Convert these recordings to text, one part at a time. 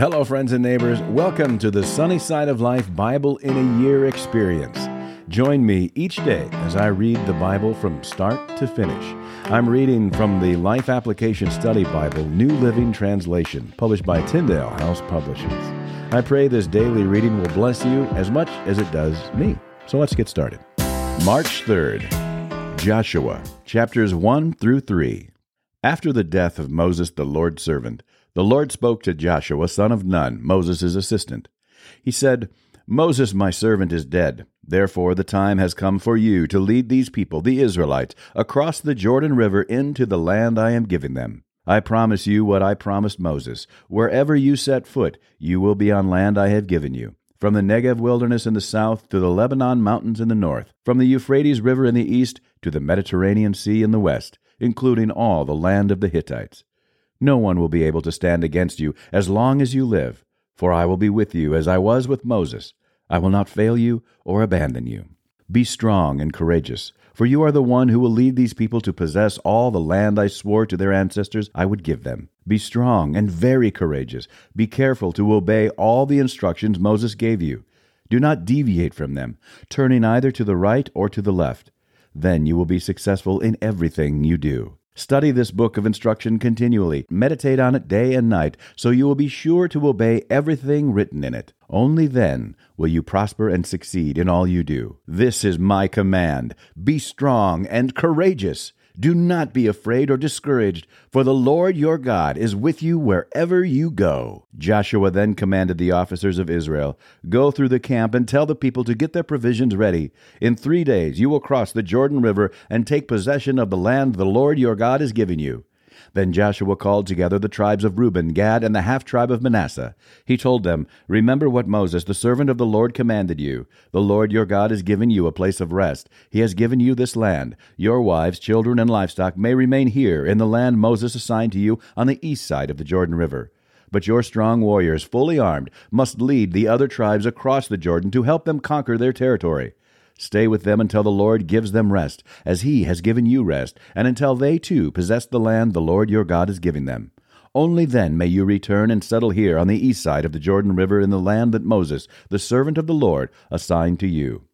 Hello, friends and neighbors. Welcome to the Sunny Side of Life Bible in a Year experience. Join me each day as I read the Bible from start to finish. I'm reading from the Life Application Study Bible, New Living Translation, published by Tyndale House Publishers. I pray this daily reading will bless you as much as it does me. So let's get started. March 3rd, Joshua, chapters 1 through 3. After the death of Moses, the Lord's servant, the Lord spoke to Joshua, son of Nun, Moses' assistant. He said, Moses, my servant, is dead. Therefore, the time has come for you to lead these people, the Israelites, across the Jordan River into the land I am giving them. I promise you what I promised Moses. Wherever you set foot, you will be on land I have given you. From the Negev wilderness in the south to the Lebanon mountains in the north, from the Euphrates River in the east to the Mediterranean Sea in the west, including all the land of the Hittites. No one will be able to stand against you as long as you live, for I will be with you as I was with Moses. I will not fail you or abandon you. Be strong and courageous, for you are the one who will lead these people to possess all the land I swore to their ancestors I would give them. Be strong and very courageous. Be careful to obey all the instructions Moses gave you. Do not deviate from them, turning either to the right or to the left. Then you will be successful in everything you do. Study this book of instruction continually. Meditate on it day and night, so you will be sure to obey everything written in it. Only then will you prosper and succeed in all you do. This is my command. Be strong and courageous. Do not be afraid or discouraged, for the Lord your God is with you wherever you go. Joshua then commanded the officers of Israel Go through the camp and tell the people to get their provisions ready. In three days you will cross the Jordan River and take possession of the land the Lord your God is giving you. Then Joshua called together the tribes of Reuben, Gad, and the half tribe of Manasseh. He told them, Remember what Moses, the servant of the Lord, commanded you. The Lord your God has given you a place of rest. He has given you this land. Your wives, children, and livestock may remain here in the land Moses assigned to you on the east side of the Jordan River. But your strong warriors, fully armed, must lead the other tribes across the Jordan to help them conquer their territory. Stay with them until the Lord gives them rest, as He has given you rest, and until they too possess the land the Lord your God is giving them. Only then may you return and settle here on the east side of the Jordan River in the land that Moses, the servant of the Lord, assigned to you.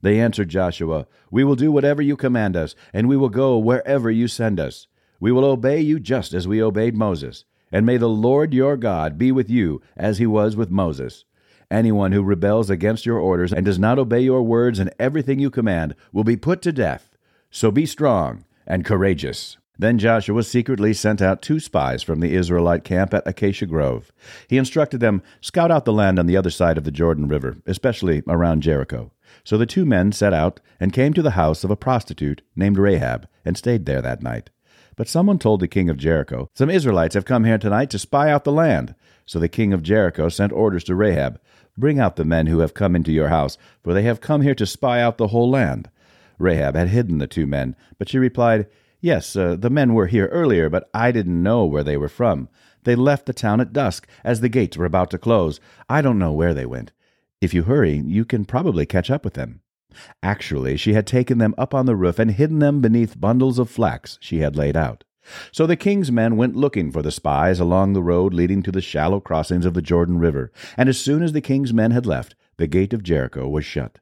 They answered Joshua, We will do whatever you command us, and we will go wherever you send us. We will obey you just as we obeyed Moses. And may the Lord your God be with you as he was with Moses. Anyone who rebels against your orders and does not obey your words and everything you command will be put to death. So be strong and courageous. Then Joshua secretly sent out two spies from the Israelite camp at Acacia Grove. He instructed them, Scout out the land on the other side of the Jordan River, especially around Jericho. So the two men set out and came to the house of a prostitute named Rahab and stayed there that night. But someone told the king of Jericho, Some Israelites have come here tonight to spy out the land. So the king of Jericho sent orders to Rahab, Bring out the men who have come into your house, for they have come here to spy out the whole land. Rahab had hidden the two men, but she replied, Yes, uh, the men were here earlier, but I didn't know where they were from. They left the town at dusk, as the gates were about to close. I don't know where they went. If you hurry, you can probably catch up with them. Actually, she had taken them up on the roof and hidden them beneath bundles of flax she had laid out. So the king's men went looking for the spies along the road leading to the shallow crossings of the Jordan River, and as soon as the king's men had left, the gate of Jericho was shut.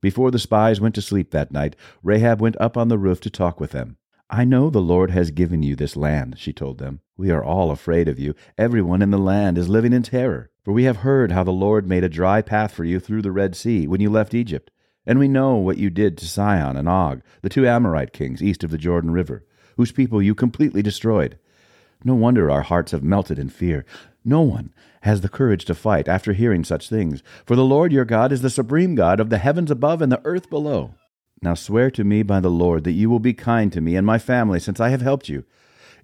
Before the spies went to sleep that night, Rahab went up on the roof to talk with them. I know the Lord has given you this land, she told them. We are all afraid of you. Everyone in the land is living in terror. For we have heard how the Lord made a dry path for you through the Red Sea when you left Egypt. And we know what you did to Sihon and Og, the two Amorite kings east of the Jordan River whose people you completely destroyed. No wonder our hearts have melted in fear. No one has the courage to fight after hearing such things, for the Lord your God is the supreme God of the heavens above and the earth below. Now swear to me by the Lord that you will be kind to me and my family, since I have helped you.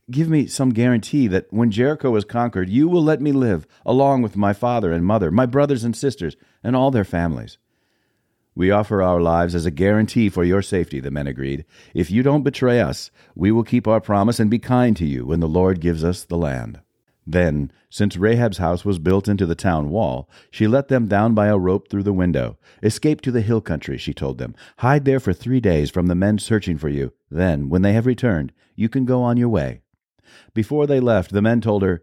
Give me some guarantee that when Jericho is conquered, you will let me live, along with my father and mother, my brothers and sisters, and all their families. We offer our lives as a guarantee for your safety, the men agreed. If you don't betray us, we will keep our promise and be kind to you when the Lord gives us the land. Then, since Rahab's house was built into the town wall, she let them down by a rope through the window. Escape to the hill country, she told them. Hide there for three days from the men searching for you. Then, when they have returned, you can go on your way. Before they left, the men told her,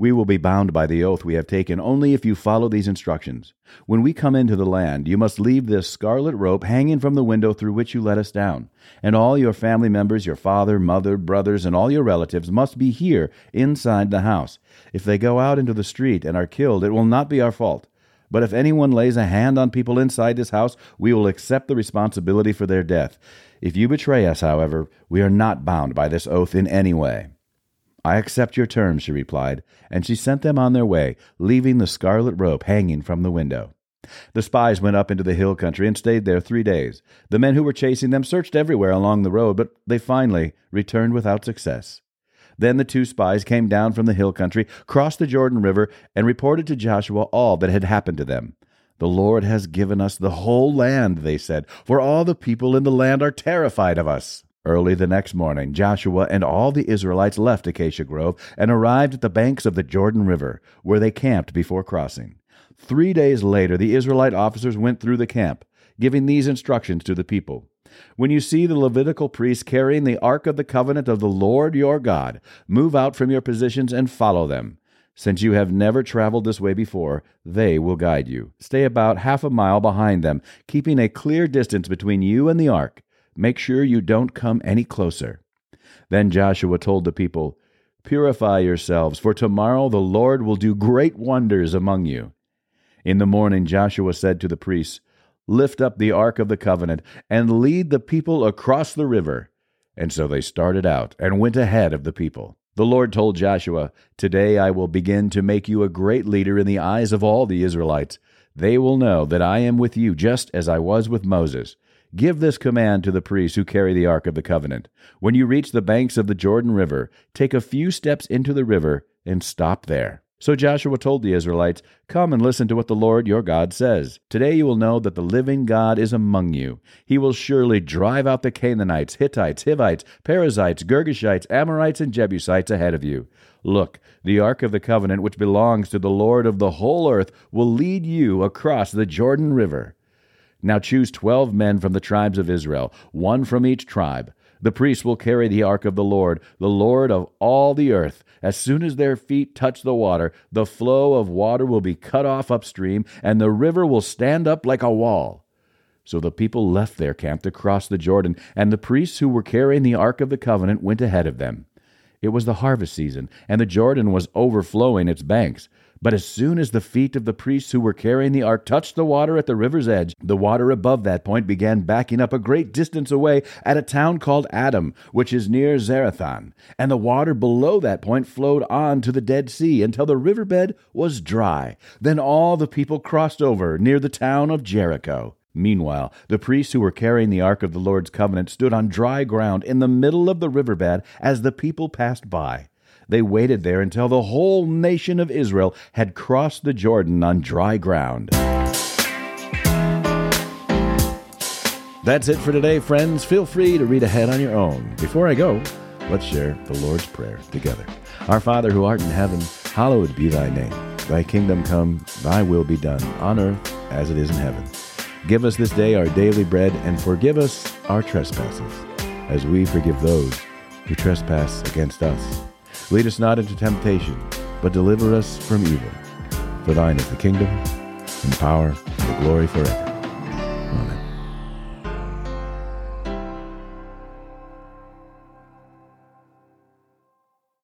We will be bound by the oath we have taken only if you follow these instructions. When we come into the land, you must leave this scarlet rope hanging from the window through which you let us down. And all your family members, your father, mother, brothers, and all your relatives must be here inside the house. If they go out into the street and are killed, it will not be our fault. But if anyone lays a hand on people inside this house, we will accept the responsibility for their death. If you betray us, however, we are not bound by this oath in any way. I accept your terms, she replied, and she sent them on their way, leaving the scarlet rope hanging from the window. The spies went up into the hill country and stayed there three days. The men who were chasing them searched everywhere along the road, but they finally returned without success. Then the two spies came down from the hill country, crossed the Jordan River, and reported to Joshua all that had happened to them. The Lord has given us the whole land, they said, for all the people in the land are terrified of us. Early the next morning, Joshua and all the Israelites left Acacia Grove and arrived at the banks of the Jordan River, where they camped before crossing. Three days later, the Israelite officers went through the camp, giving these instructions to the people. When you see the Levitical priests carrying the Ark of the Covenant of the Lord your God, move out from your positions and follow them. Since you have never traveled this way before, they will guide you. Stay about half a mile behind them, keeping a clear distance between you and the ark. Make sure you don't come any closer. Then Joshua told the people, Purify yourselves, for tomorrow the Lord will do great wonders among you. In the morning Joshua said to the priests, Lift up the ark of the covenant, and lead the people across the river. And so they started out and went ahead of the people. The Lord told Joshua, Today I will begin to make you a great leader in the eyes of all the Israelites. They will know that I am with you just as I was with Moses. Give this command to the priests who carry the Ark of the Covenant. When you reach the banks of the Jordan River, take a few steps into the river and stop there. So Joshua told the Israelites, Come and listen to what the Lord your God says. Today you will know that the living God is among you. He will surely drive out the Canaanites, Hittites, Hivites, Perizzites, Girgashites, Amorites, and Jebusites ahead of you. Look, the Ark of the Covenant, which belongs to the Lord of the whole earth, will lead you across the Jordan River. Now choose twelve men from the tribes of Israel, one from each tribe. The priests will carry the ark of the Lord, the Lord of all the earth. As soon as their feet touch the water, the flow of water will be cut off upstream, and the river will stand up like a wall. So the people left their camp to cross the Jordan, and the priests who were carrying the ark of the covenant went ahead of them. It was the harvest season, and the Jordan was overflowing its banks. But as soon as the feet of the priests who were carrying the ark touched the water at the river's edge, the water above that point began backing up a great distance away at a town called Adam, which is near Zarethan. And the water below that point flowed on to the Dead Sea until the riverbed was dry. Then all the people crossed over near the town of Jericho. Meanwhile, the priests who were carrying the ark of the Lord's covenant stood on dry ground in the middle of the riverbed as the people passed by. They waited there until the whole nation of Israel had crossed the Jordan on dry ground. That's it for today, friends. Feel free to read ahead on your own. Before I go, let's share the Lord's Prayer together. Our Father who art in heaven, hallowed be thy name. Thy kingdom come, thy will be done, on earth as it is in heaven. Give us this day our daily bread, and forgive us our trespasses, as we forgive those who trespass against us Lead us not into temptation, but deliver us from evil. For thine is the kingdom, and power, and the glory forever.